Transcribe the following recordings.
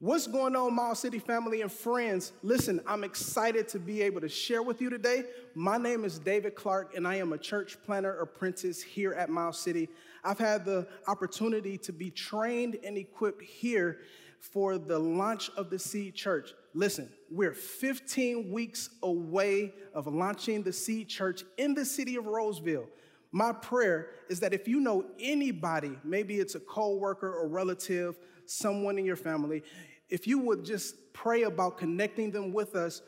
What's going on, Miles City family and friends? Listen, I'm excited to be able to share with you today. My name is David Clark, and I am a church planter apprentice here at Miles City. I've had the opportunity to be trained and equipped here for the launch of the Seed Church. Listen, we're 15 weeks away of launching the Seed Church in the city of Roseville. My prayer is that if you know anybody, maybe it's a coworker or relative, someone in your family, if you would just pray about connecting them with us,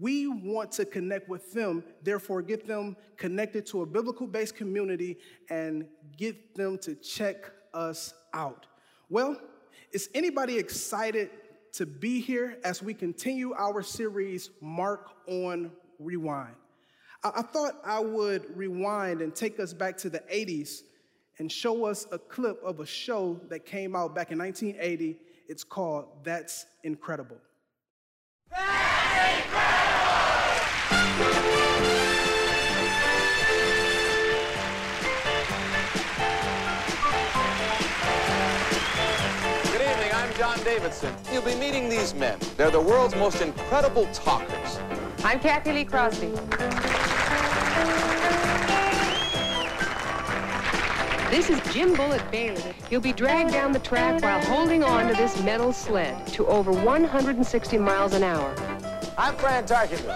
we want to connect with them, therefore, get them connected to a biblical based community and get them to check us out. Well, is anybody excited to be here as we continue our series, Mark on Rewind? I, thought I would rewind and take us back to the 80s and show us a clip of a show that came out back in 1980 it's called That's Incredible. That's incredible! Good evening, I'm John Davidson. You'll be meeting these men. They're the world's most incredible talkers. I'm Cathy Lee Crosby. This is Jim Bullet Bailey. He'll be dragged down the track while holding on to this metal sled to over 160 miles an hour. I'm Fran Tarkenton.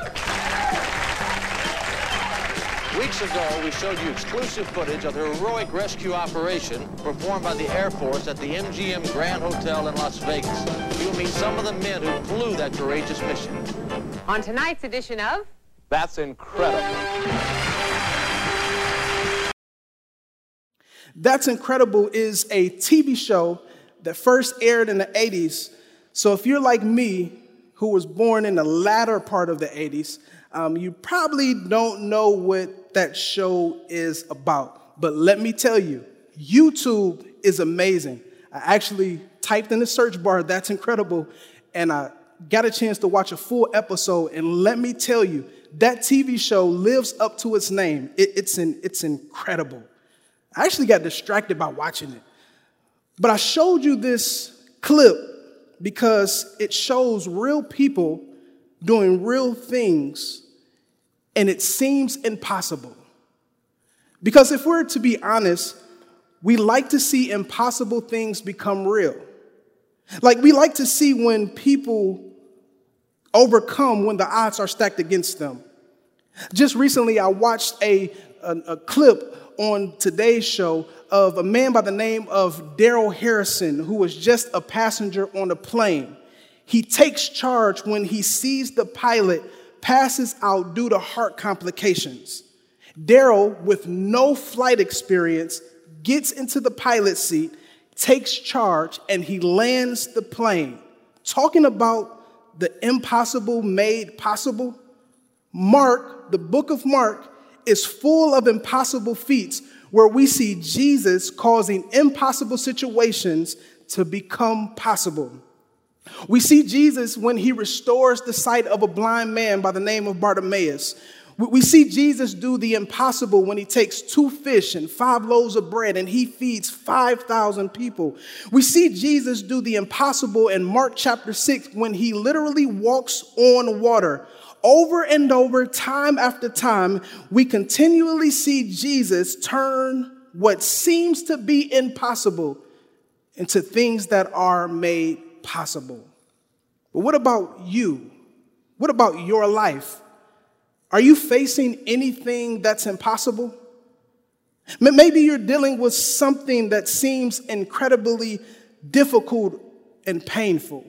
Weeks ago, we showed you exclusive footage of the heroic rescue operation performed by the Air Force at the MGM Grand Hotel in Las Vegas. You'll meet some of the men who flew that courageous mission. On tonight's edition of... That's incredible. That's Incredible is a TV show that first aired in the 80s. So if you're like me, who was born in the latter part of the 80s, um, you probably don't know what that show is about. But let me tell you, YouTube is amazing. I actually typed in the search bar, that's incredible, and I got a chance to watch a full episode. And let me tell you, that TV show lives up to its name. It, it's, in, it's incredible. I actually got distracted by watching it. But I showed you this clip because it shows real people doing real things and it seems impossible. Because if we're to be honest, we like to see impossible things become real. Like we like to see when people overcome when the odds are stacked against them. Just recently, I watched a, a, a clip on today's show of a man by the name of Daryl Harrison, who was just a passenger on a plane. He takes charge when he sees the pilot passes out due to heart complications. Daryl, with no flight experience, gets into the pilot seat, takes charge, and he lands the plane. Talking about the impossible made possible, Mark, the book of Mark, is full of impossible feats where we see Jesus causing impossible situations to become possible. We see Jesus when he restores the sight of a blind man by the name of Bartimaeus. We see Jesus do the impossible when he takes two fish and five loaves of bread and he feeds 5,000 people. We see Jesus do the impossible in Mark chapter 6 when he literally walks on water over and over, time after time, we continually see Jesus turn what seems to be impossible into things that are made possible. But what about you? What about your life? Are you facing anything that's impossible? Maybe you're dealing with something that seems incredibly difficult and painful.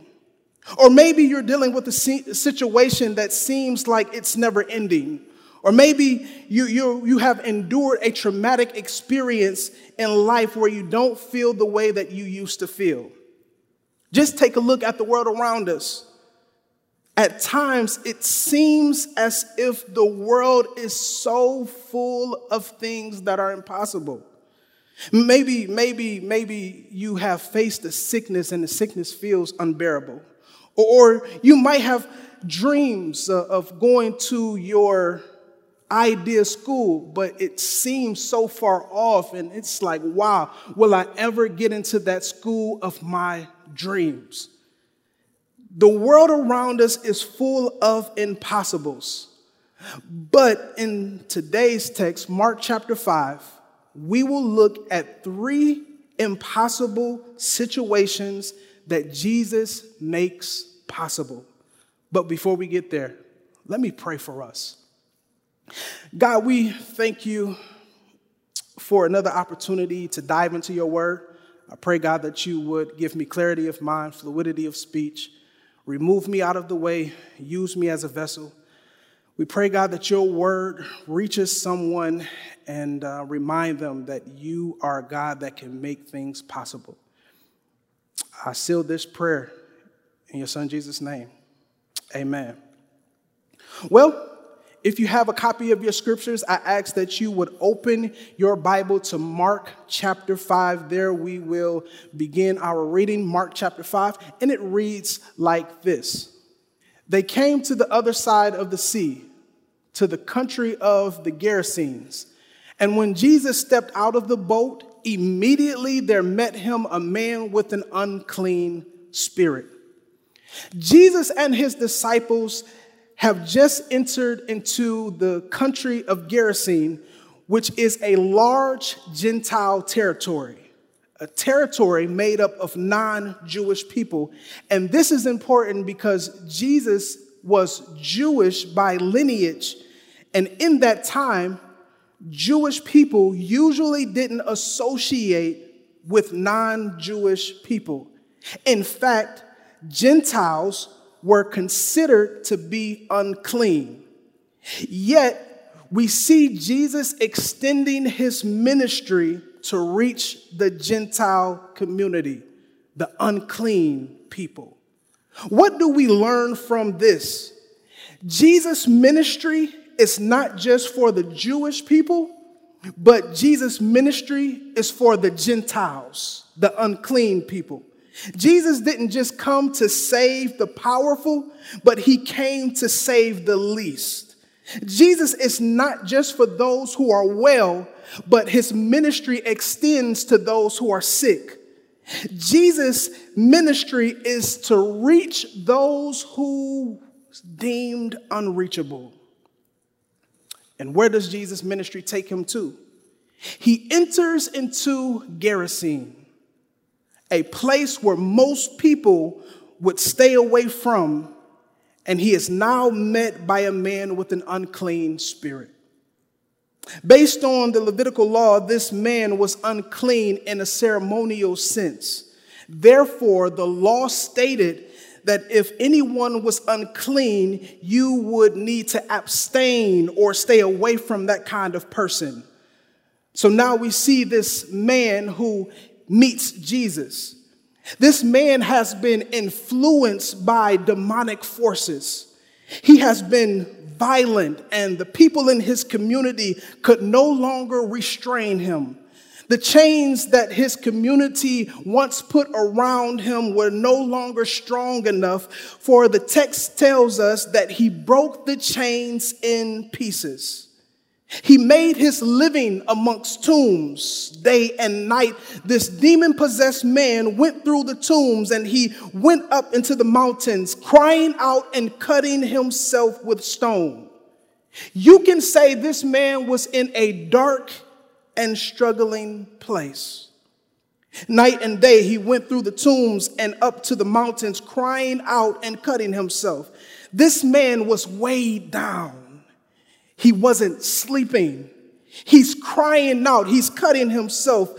Or maybe you're dealing with a situation that seems like it's never ending. Or maybe you, you, you have endured a traumatic experience in life where you don't feel the way that you used to feel. Just take a look at the world around us. At times, it seems as if the world is so full of things that are impossible. Maybe, maybe, maybe you have faced a sickness and the sickness feels unbearable. Or you might have dreams uh, of going to your idea school, but it seems so far off, and it's like, wow, will I ever get into that school of my dreams? The world around us is full of impossibles. But in today's text, Mark chapter 5, we will look at three impossible situations that Jesus makes possible. But before we get there, let me pray for us. God, we thank you for another opportunity to dive into your word. I pray, God, that you would give me clarity of mind, fluidity of speech, remove me out of the way, use me as a vessel. We pray, God, that your word reaches someone and uh, remind them that you are a God that can make things possible. I seal this prayer in your son Jesus' name. Amen. Well, if you have a copy of your scriptures, I ask that you would open your Bible to Mark chapter 5. There we will begin our reading, Mark chapter 5, and it reads like this They came to the other side of the sea, to the country of the Gerasenes. And when Jesus stepped out of the boat, immediately there met him a man with an unclean spirit. Jesus and his disciples have just entered into the country of Gerasene, which is a large Gentile territory, a territory made up of non Jewish people. And this is important because Jesus was Jewish by lineage. And in that time, Jewish people usually didn't associate with non Jewish people. In fact, Gentiles were considered to be unclean. Yet, we see Jesus extending his ministry to reach the Gentile community, the unclean people. What do we learn from this? Jesus' ministry is not just for the Jewish people, but Jesus' ministry is for the Gentiles, the unclean people. Jesus didn't just come to save the powerful, but he came to save the least. Jesus is not just for those who are well, but his ministry extends to those who are sick. Jesus' ministry is to reach those who deemed unreachable. And where does Jesus' ministry take him to? He enters into Gerasene a place where most people would stay away from, and he is now met by a man with an unclean spirit. Based on the Levitical law, this man was unclean in a ceremonial sense. Therefore, the law stated that if anyone was unclean, you would need to abstain or stay away from that kind of person. So now we see this man who meets Jesus. This man has been influenced by demonic forces. He has been violent, and the people in his community could no longer restrain him. The chains that his community once put around him were no longer strong enough, for the text tells us that he broke the chains in pieces. He made his living amongst tombs day and night. This demon possessed man went through the tombs and he went up into the mountains, crying out and cutting himself with stone. You can say this man was in a dark and struggling place. Night and day, he went through the tombs and up to the mountains, crying out and cutting himself. This man was weighed down he wasn't sleeping. He's crying out. He's cutting himself,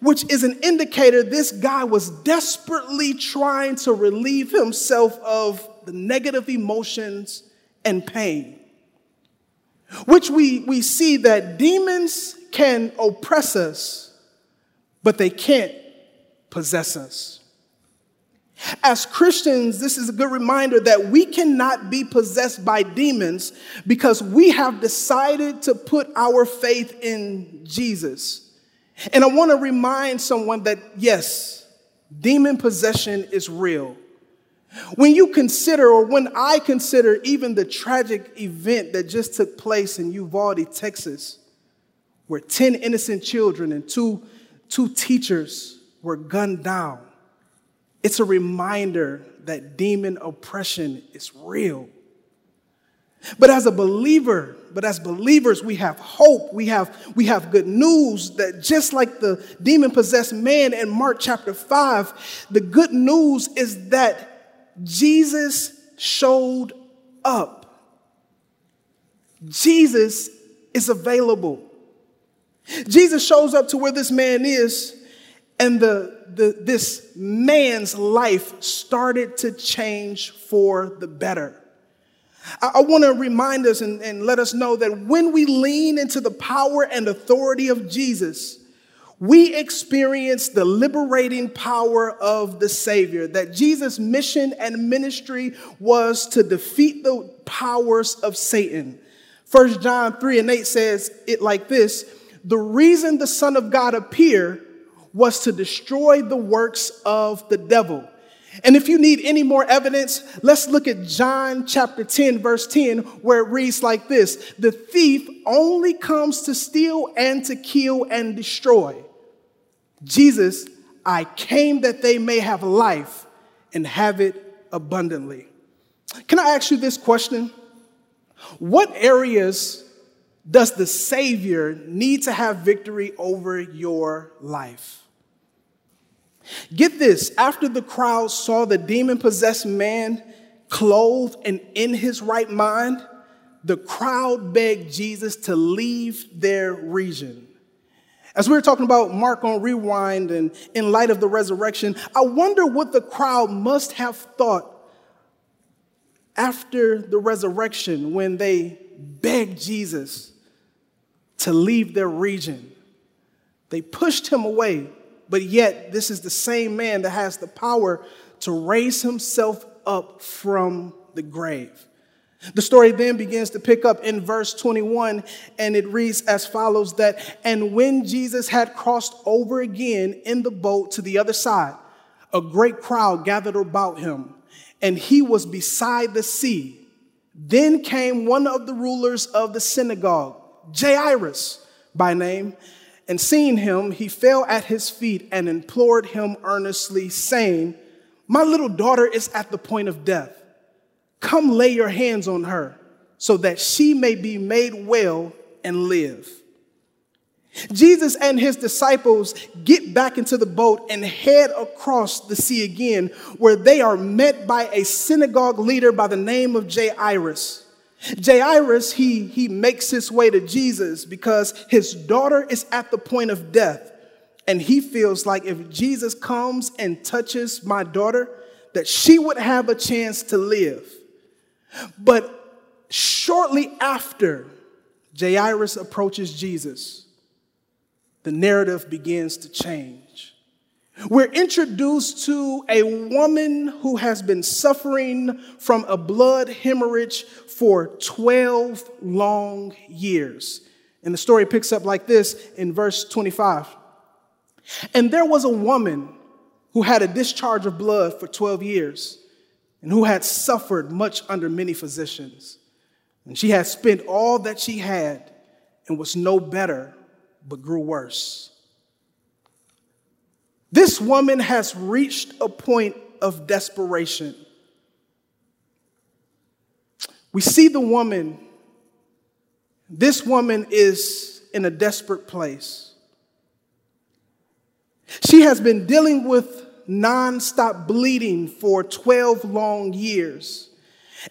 which is an indicator this guy was desperately trying to relieve himself of the negative emotions and pain. Which we, we see that demons can oppress us, but they can't possess us. As Christians, this is a good reminder that we cannot be possessed by demons because we have decided to put our faith in Jesus. And I want to remind someone that yes, demon possession is real. When you consider, or when I consider even the tragic event that just took place in Uvalde, Texas, where 10 innocent children and two, two teachers were gunned down it's a reminder that demon oppression is real. But as a believer, but as believers, we have hope. We have, we have good news that just like the demon possessed man in Mark chapter 5, the good news is that Jesus showed up. Jesus is available. Jesus shows up to where this man is, and the, the, this man's life started to change for the better. I, I want to remind us and, and let us know that when we lean into the power and authority of Jesus, we experience the liberating power of the Savior. That Jesus' mission and ministry was to defeat the powers of Satan. 1 John 3 and 8 says it like this The reason the Son of God appeared was to destroy the works of the devil. And if you need any more evidence, let's look at John chapter 10, verse 10, where it reads like this The thief only comes to steal and to kill and destroy. Jesus, I came that they may have life and have it abundantly. Can I ask you this question? What areas does the Savior need to have victory over your life? Get this after the crowd saw the demon possessed man clothed and in his right mind, the crowd begged Jesus to leave their region. As we were talking about Mark on Rewind and in light of the resurrection, I wonder what the crowd must have thought after the resurrection when they begged Jesus to leave their region. They pushed him away but yet, this is the same man that has the power to raise himself up from the grave. The story then begins to pick up in verse 21, and it reads as follows that, and when Jesus had crossed over again in the boat to the other side, a great crowd gathered about him, and he was beside the sea. Then came one of the rulers of the synagogue, Jairus by name, and seeing him, he fell at his feet and implored him earnestly, saying, My little daughter is at the point of death. Come lay your hands on her, so that she may be made well and live. Jesus and his disciples get back into the boat and head across the sea again, where they are met by a synagogue leader by the name of Jairus. Jairus, he, he makes his way to Jesus because his daughter is at the point of death. And he feels like if Jesus comes and touches my daughter, that she would have a chance to live. But shortly after Jairus approaches Jesus, the narrative begins to change. We're introduced to a woman who has been suffering from a blood hemorrhage for 12 long years. And the story picks up like this in verse 25. And there was a woman who had a discharge of blood for 12 years and who had suffered much under many physicians. And she had spent all that she had and was no better, but grew worse. This woman has reached a point of desperation. We see the woman, this woman is in a desperate place. She has been dealing with nonstop bleeding for 12 long years.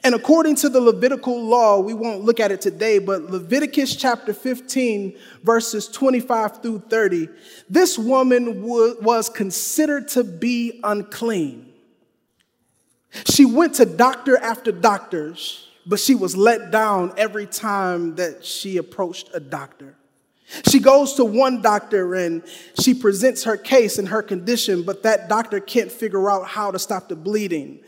And according to the Levitical law, we won't look at it today, but Leviticus chapter 15, verses 25 through 30, this woman was considered to be unclean. She went to doctor after doctors, but she was let down every time that she approached a doctor. She goes to one doctor and she presents her case and her condition, but that doctor can't figure out how to stop the bleeding.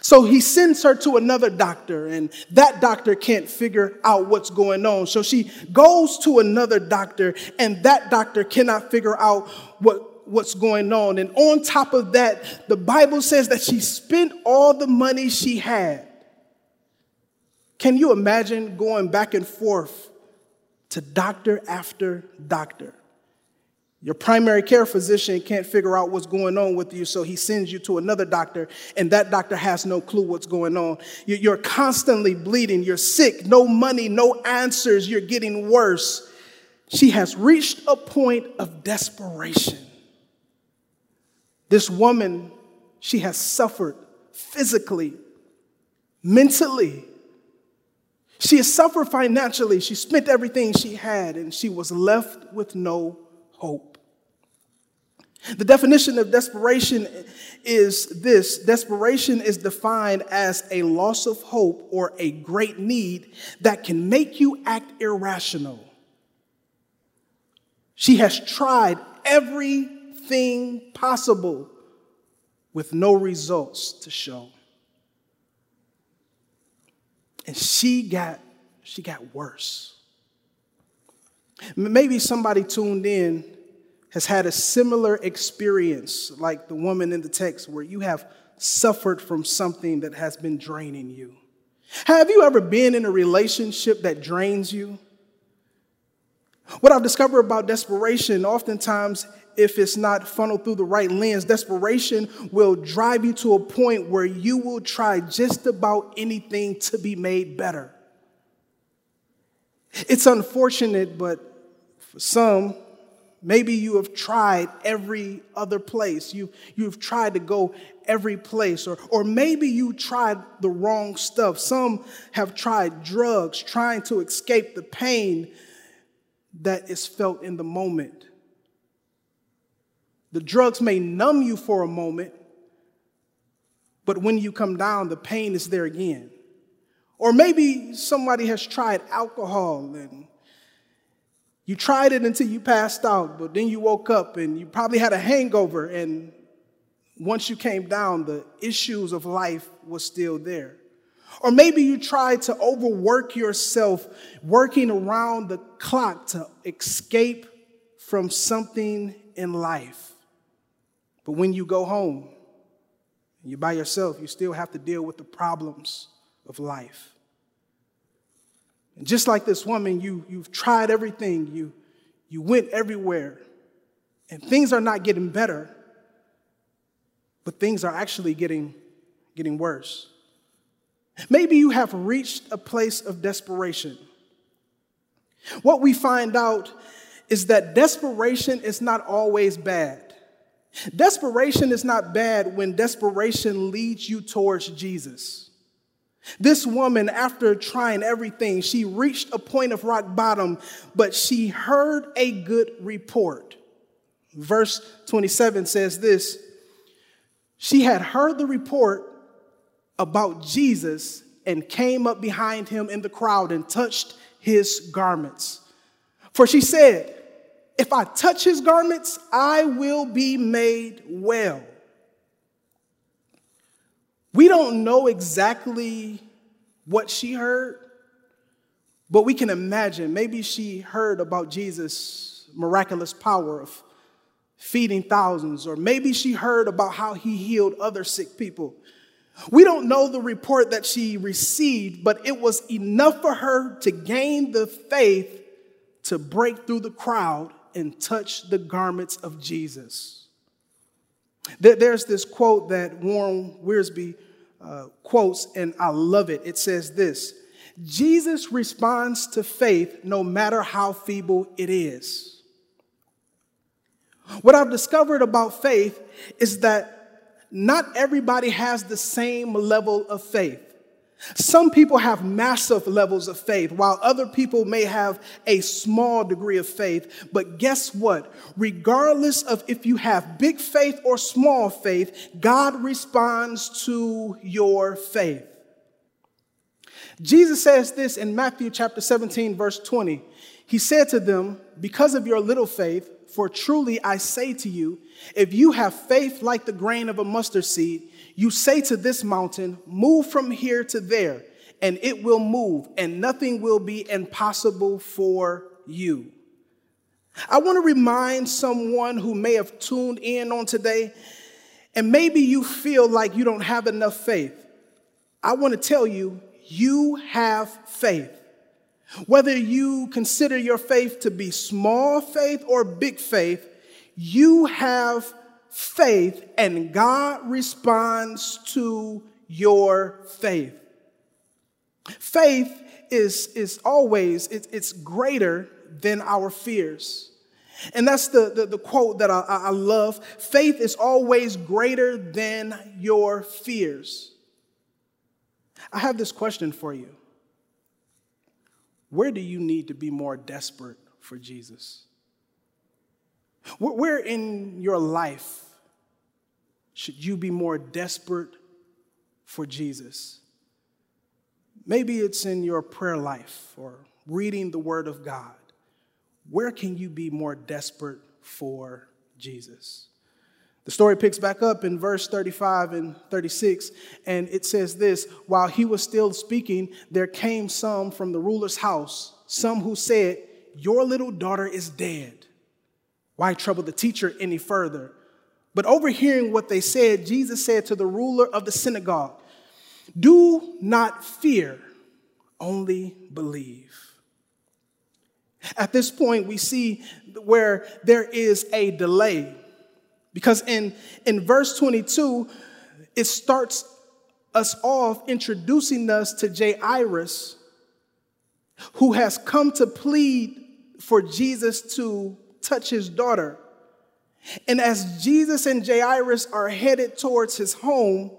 So he sends her to another doctor, and that doctor can't figure out what's going on. So she goes to another doctor, and that doctor cannot figure out what, what's going on. And on top of that, the Bible says that she spent all the money she had. Can you imagine going back and forth to doctor after doctor? Your primary care physician can't figure out what's going on with you, so he sends you to another doctor, and that doctor has no clue what's going on. You're constantly bleeding, you're sick, no money, no answers, you're getting worse. She has reached a point of desperation. This woman, she has suffered physically, mentally. She suffered financially. She spent everything she had, and she was left with no hope. The definition of desperation is this desperation is defined as a loss of hope or a great need that can make you act irrational. She has tried everything possible with no results to show. And she got she got worse. Maybe somebody tuned in has had a similar experience like the woman in the text where you have suffered from something that has been draining you. Have you ever been in a relationship that drains you? What I've discovered about desperation, oftentimes, if it's not funneled through the right lens, desperation will drive you to a point where you will try just about anything to be made better. It's unfortunate, but for some, maybe you have tried every other place. You, you've tried to go every place, or, or maybe you tried the wrong stuff. Some have tried drugs, trying to escape the pain that is felt in the moment. The drugs may numb you for a moment, but when you come down, the pain is there again. Or maybe somebody has tried alcohol and you tried it until you passed out, but then you woke up and you probably had a hangover, and once you came down, the issues of life was still there. Or maybe you tried to overwork yourself, working around the clock to escape from something in life. But when you go home, you're by yourself, you still have to deal with the problems of life. And just like this woman, you, you've tried everything, you, you went everywhere, and things are not getting better, but things are actually getting, getting worse. Maybe you have reached a place of desperation. What we find out is that desperation is not always bad. Desperation is not bad when desperation leads you towards Jesus. This woman, after trying everything, she reached a point of rock bottom, but she heard a good report. Verse 27 says this She had heard the report about Jesus and came up behind him in the crowd and touched his garments. For she said, If I touch his garments, I will be made well. We don't know exactly what she heard, but we can imagine maybe she heard about Jesus' miraculous power of feeding thousands, or maybe she heard about how he healed other sick people. We don't know the report that she received, but it was enough for her to gain the faith to break through the crowd and touch the garments of Jesus. There's this quote that Warren Wiersbe uh, quotes, and I love it. It says this Jesus responds to faith no matter how feeble it is. What I've discovered about faith is that not everybody has the same level of faith. Some people have massive levels of faith, while other people may have a small degree of faith. But guess what? Regardless of if you have big faith or small faith, God responds to your faith. Jesus says this in Matthew chapter 17, verse 20. He said to them, Because of your little faith, for truly I say to you, if you have faith like the grain of a mustard seed, you say to this mountain, Move from here to there, and it will move, and nothing will be impossible for you. I want to remind someone who may have tuned in on today, and maybe you feel like you don't have enough faith. I want to tell you, you have faith. Whether you consider your faith to be small faith or big faith, You have faith, and God responds to your faith. Faith is, is always, it, it's greater than our fears. And that's the, the, the quote that I, I love. Faith is always greater than your fears. I have this question for you. Where do you need to be more desperate for Jesus? Where in your life should you be more desperate for Jesus? Maybe it's in your prayer life or reading the Word of God. Where can you be more desperate for Jesus? The story picks back up in verse 35 and 36, and it says this While he was still speaking, there came some from the ruler's house, some who said, Your little daughter is dead. Why trouble the teacher any further? But overhearing what they said, Jesus said to the ruler of the synagogue, do not fear, only believe. At this point, we see where there is a delay. Because in, in verse 22, it starts us off introducing us to Jairus, who has come to plead for Jesus to touch his daughter. And as Jesus and Jairus are headed towards his home,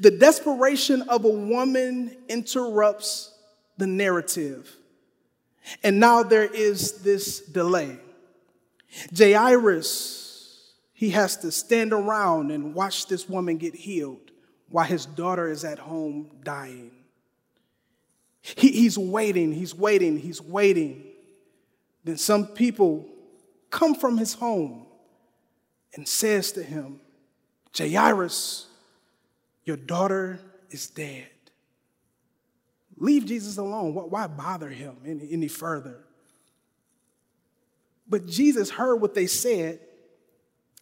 the desperation of a woman interrupts the narrative. And now there is this delay. Jairus, he has to stand around and watch this woman get healed while his daughter is at home dying. He, he's waiting, he's waiting, he's waiting. Then some people come from his home and says to him, Jairus, your daughter is dead. Leave Jesus alone. Why bother him any, further? But Jesus heard what they said,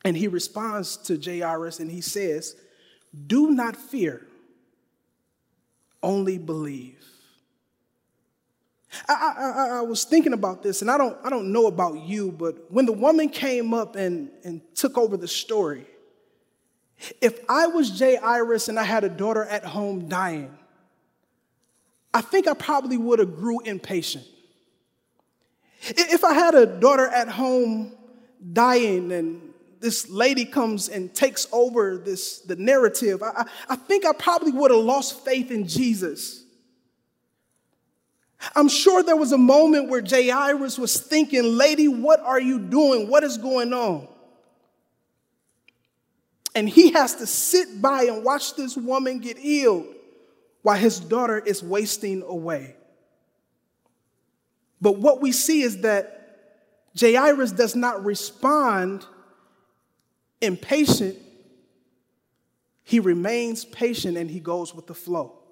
and he responds to Jairus and he says, Do not fear, only believe. I, I, I, was thinking about this, and I don't, I don't know about you, but when the woman came up and, and took over the story, if I was Jairus and I had a daughter at home dying, I think I probably would have grew impatient. If I had a daughter at home dying and this lady comes and takes over this the narrative, I, I think I probably would have lost faith in Jesus. I'm sure there was a moment where Jairus was thinking, Lady, what are you doing? What is going on? And he has to sit by and watch this woman get healed while his daughter is wasting away. But what we see is that Jairus does not respond impatient, he remains patient and he goes with the flow.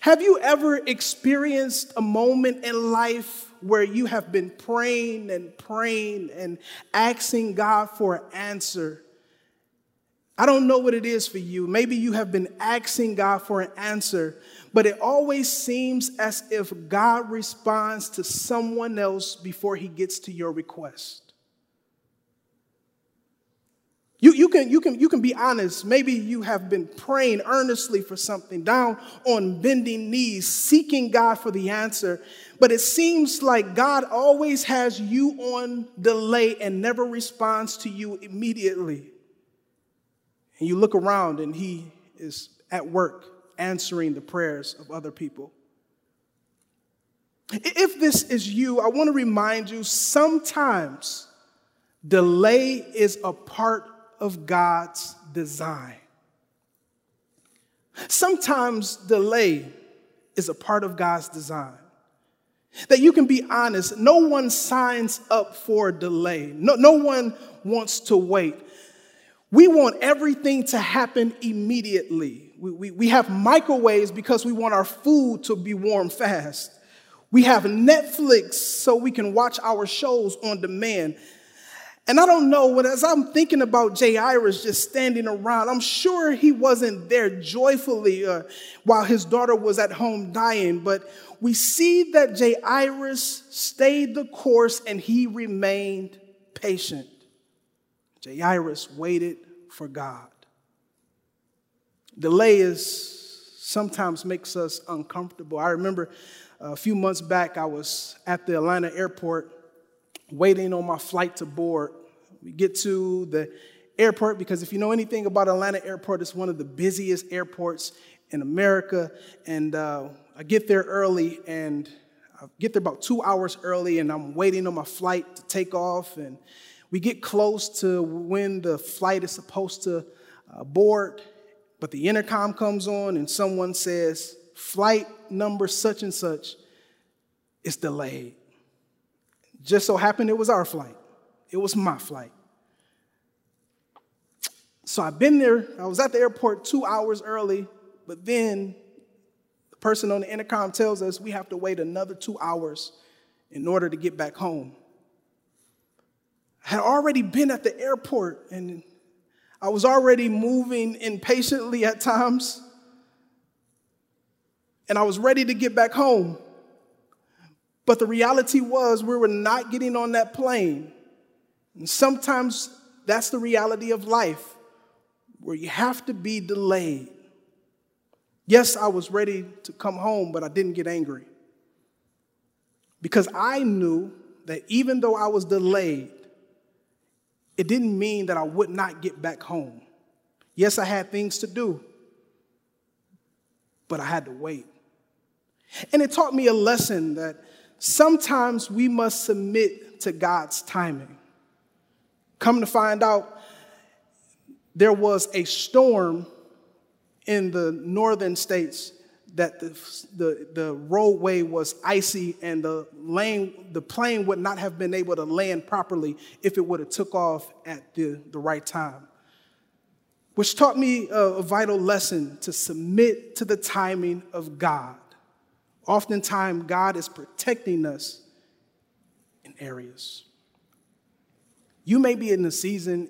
Have you ever experienced a moment in life where you have been praying and praying and asking God for an answer? I don't know what it is for you. Maybe you have been asking God for an answer, but it always seems as if God responds to someone else before he gets to your request. You, you, can, you, can, you can be honest. Maybe you have been praying earnestly for something, down on bending knees, seeking God for the answer. But it seems like God always has you on delay and never responds to you immediately. And you look around and He is at work answering the prayers of other people. If this is you, I want to remind you sometimes delay is a part of God's design. Sometimes delay is a part of God's design. That you can be honest, no one signs up for delay, no, no one wants to wait. We want everything to happen immediately. We, we, we have microwaves because we want our food to be warm fast. We have Netflix so we can watch our shows on demand. And I don't know, what as I'm thinking about Jairus just standing around, I'm sure he wasn't there joyfully uh, while his daughter was at home dying, but we see that Jairus stayed the course and he remained patient. Jairus waited for God. Delay is sometimes makes us uncomfortable. I remember a few months back, I was at the Atlanta airport waiting on my flight to board. We get to the airport because if you know anything about Atlanta airport, it's one of the busiest airports in America. And uh, I get there early and I get there about two hours early and I'm waiting on my flight to take off. And we get close to when the flight is supposed to uh, board, but the intercom comes on and someone says, Flight number such and such is delayed. Just so happened it was our flight, it was my flight. So I've been there, I was at the airport two hours early, but then the person on the intercom tells us we have to wait another two hours in order to get back home. I had already been at the airport and I was already moving impatiently at times, and I was ready to get back home. But the reality was, we were not getting on that plane. And sometimes that's the reality of life where you have to be delayed. Yes, I was ready to come home, but I didn't get angry. Because I knew that even though I was delayed, it didn't mean that I would not get back home. Yes, I had things to do, but I had to wait. And it taught me a lesson that sometimes we must submit to God's timing. Come to find out, there was a storm in the northern states that the, the, the, roadway was icy and the lane, the plane would not have been able to land properly if it would have took off at the, the right time. Which taught me a, a vital lesson to submit to the timing of God. Oftentimes, God is protecting us in areas. You may be in a season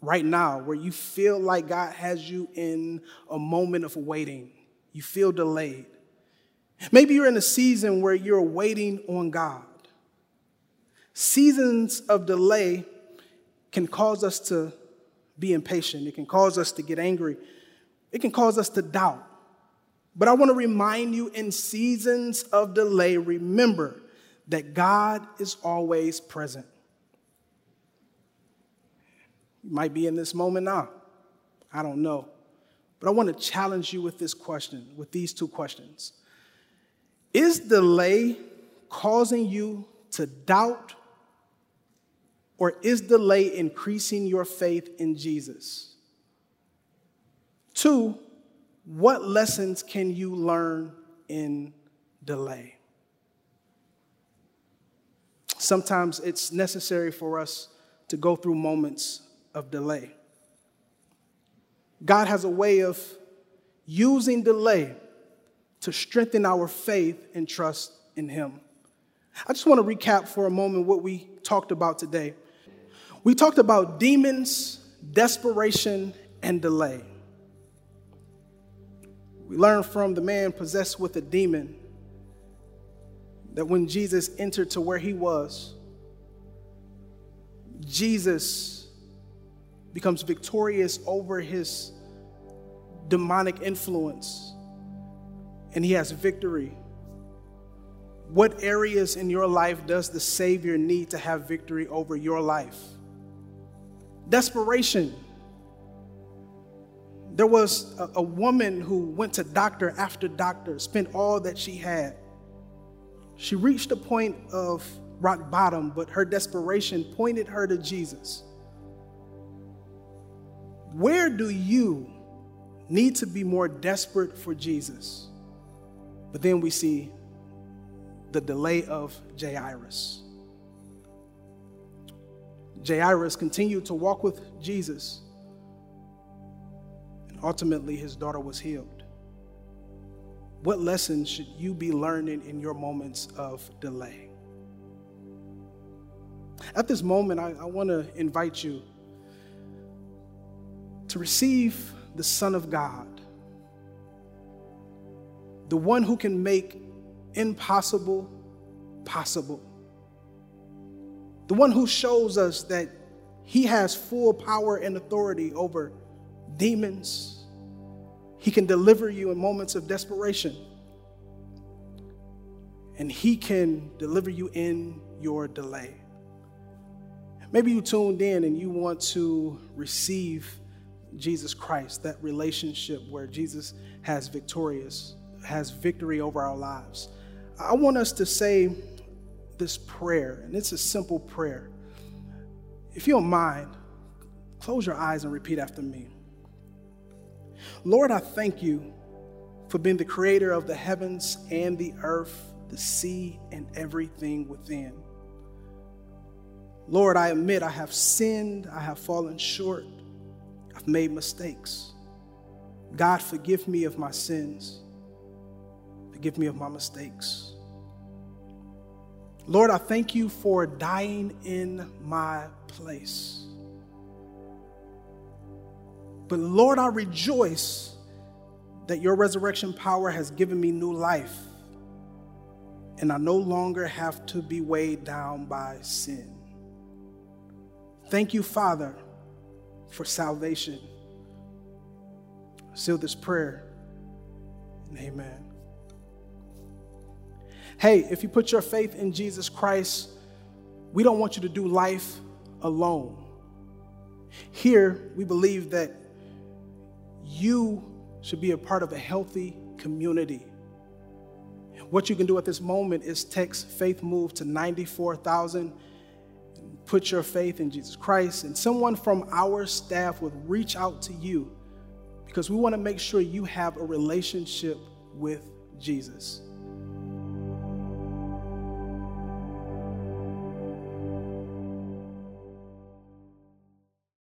right now where you feel like God has you in a moment of waiting. You feel delayed. Maybe you're in a season where you're waiting on God. Seasons of delay can cause us to be impatient, it can cause us to get angry, it can cause us to doubt. But I want to remind you in seasons of delay, remember that God is always present. You might be in this moment now. I don't know. But I want to challenge you with this question, with these two questions. Is delay causing you to doubt, or is delay increasing your faith in Jesus? Two, what lessons can you learn in delay? Sometimes it's necessary for us to go through moments of delay. God has a way of using delay to strengthen our faith and trust in Him. I just want to recap for a moment what we talked about today. We talked about demons, desperation, and delay. We learn from the man possessed with a demon that when Jesus entered to where he was, Jesus becomes victorious over his demonic influence and he has victory. What areas in your life does the Savior need to have victory over your life? Desperation. There was a, a, woman who went to doctor after doctor, spent all that she had. She reached a point of rock bottom, but her desperation pointed her to Jesus. Where do you need to be more desperate for Jesus? But then we see the delay of Jairus. Jairus continued to walk with Jesus, ultimately his daughter was healed. What lessons should you be learning in your moments of delay? At this moment, I, I want to invite you to receive the Son of God, the one who can make impossible possible. the one who shows us that he has full power and authority over demons. He can deliver you in moments of desperation. And he can deliver you in your delay. Maybe you tuned in and you want to receive Jesus Christ, that relationship where Jesus has victorious, has victory over our lives. I want us to say this prayer, and it's a simple prayer. If you don't mind, close your eyes and repeat after me. Lord, I thank you for being the creator of the heavens and the earth, the sea, and everything within. Lord, I admit I have sinned, I have fallen short, I've made mistakes. God, forgive me of my sins, forgive me of my mistakes. Lord, I thank you for dying in my place. But Lord, I rejoice that your resurrection power has given me new life, and I no longer have to be weighed down by sin. Thank you, Father, for salvation. Seal this prayer, amen. Hey, if you put your faith in Jesus Christ, we don't want you to do life alone. Here, we believe that you should be a part of a healthy community. What you can do at this moment is text Faith Move to 94,000. Put your faith in Jesus Christ, and someone from our staff will reach out to you because we want to make sure you have a relationship with Jesus.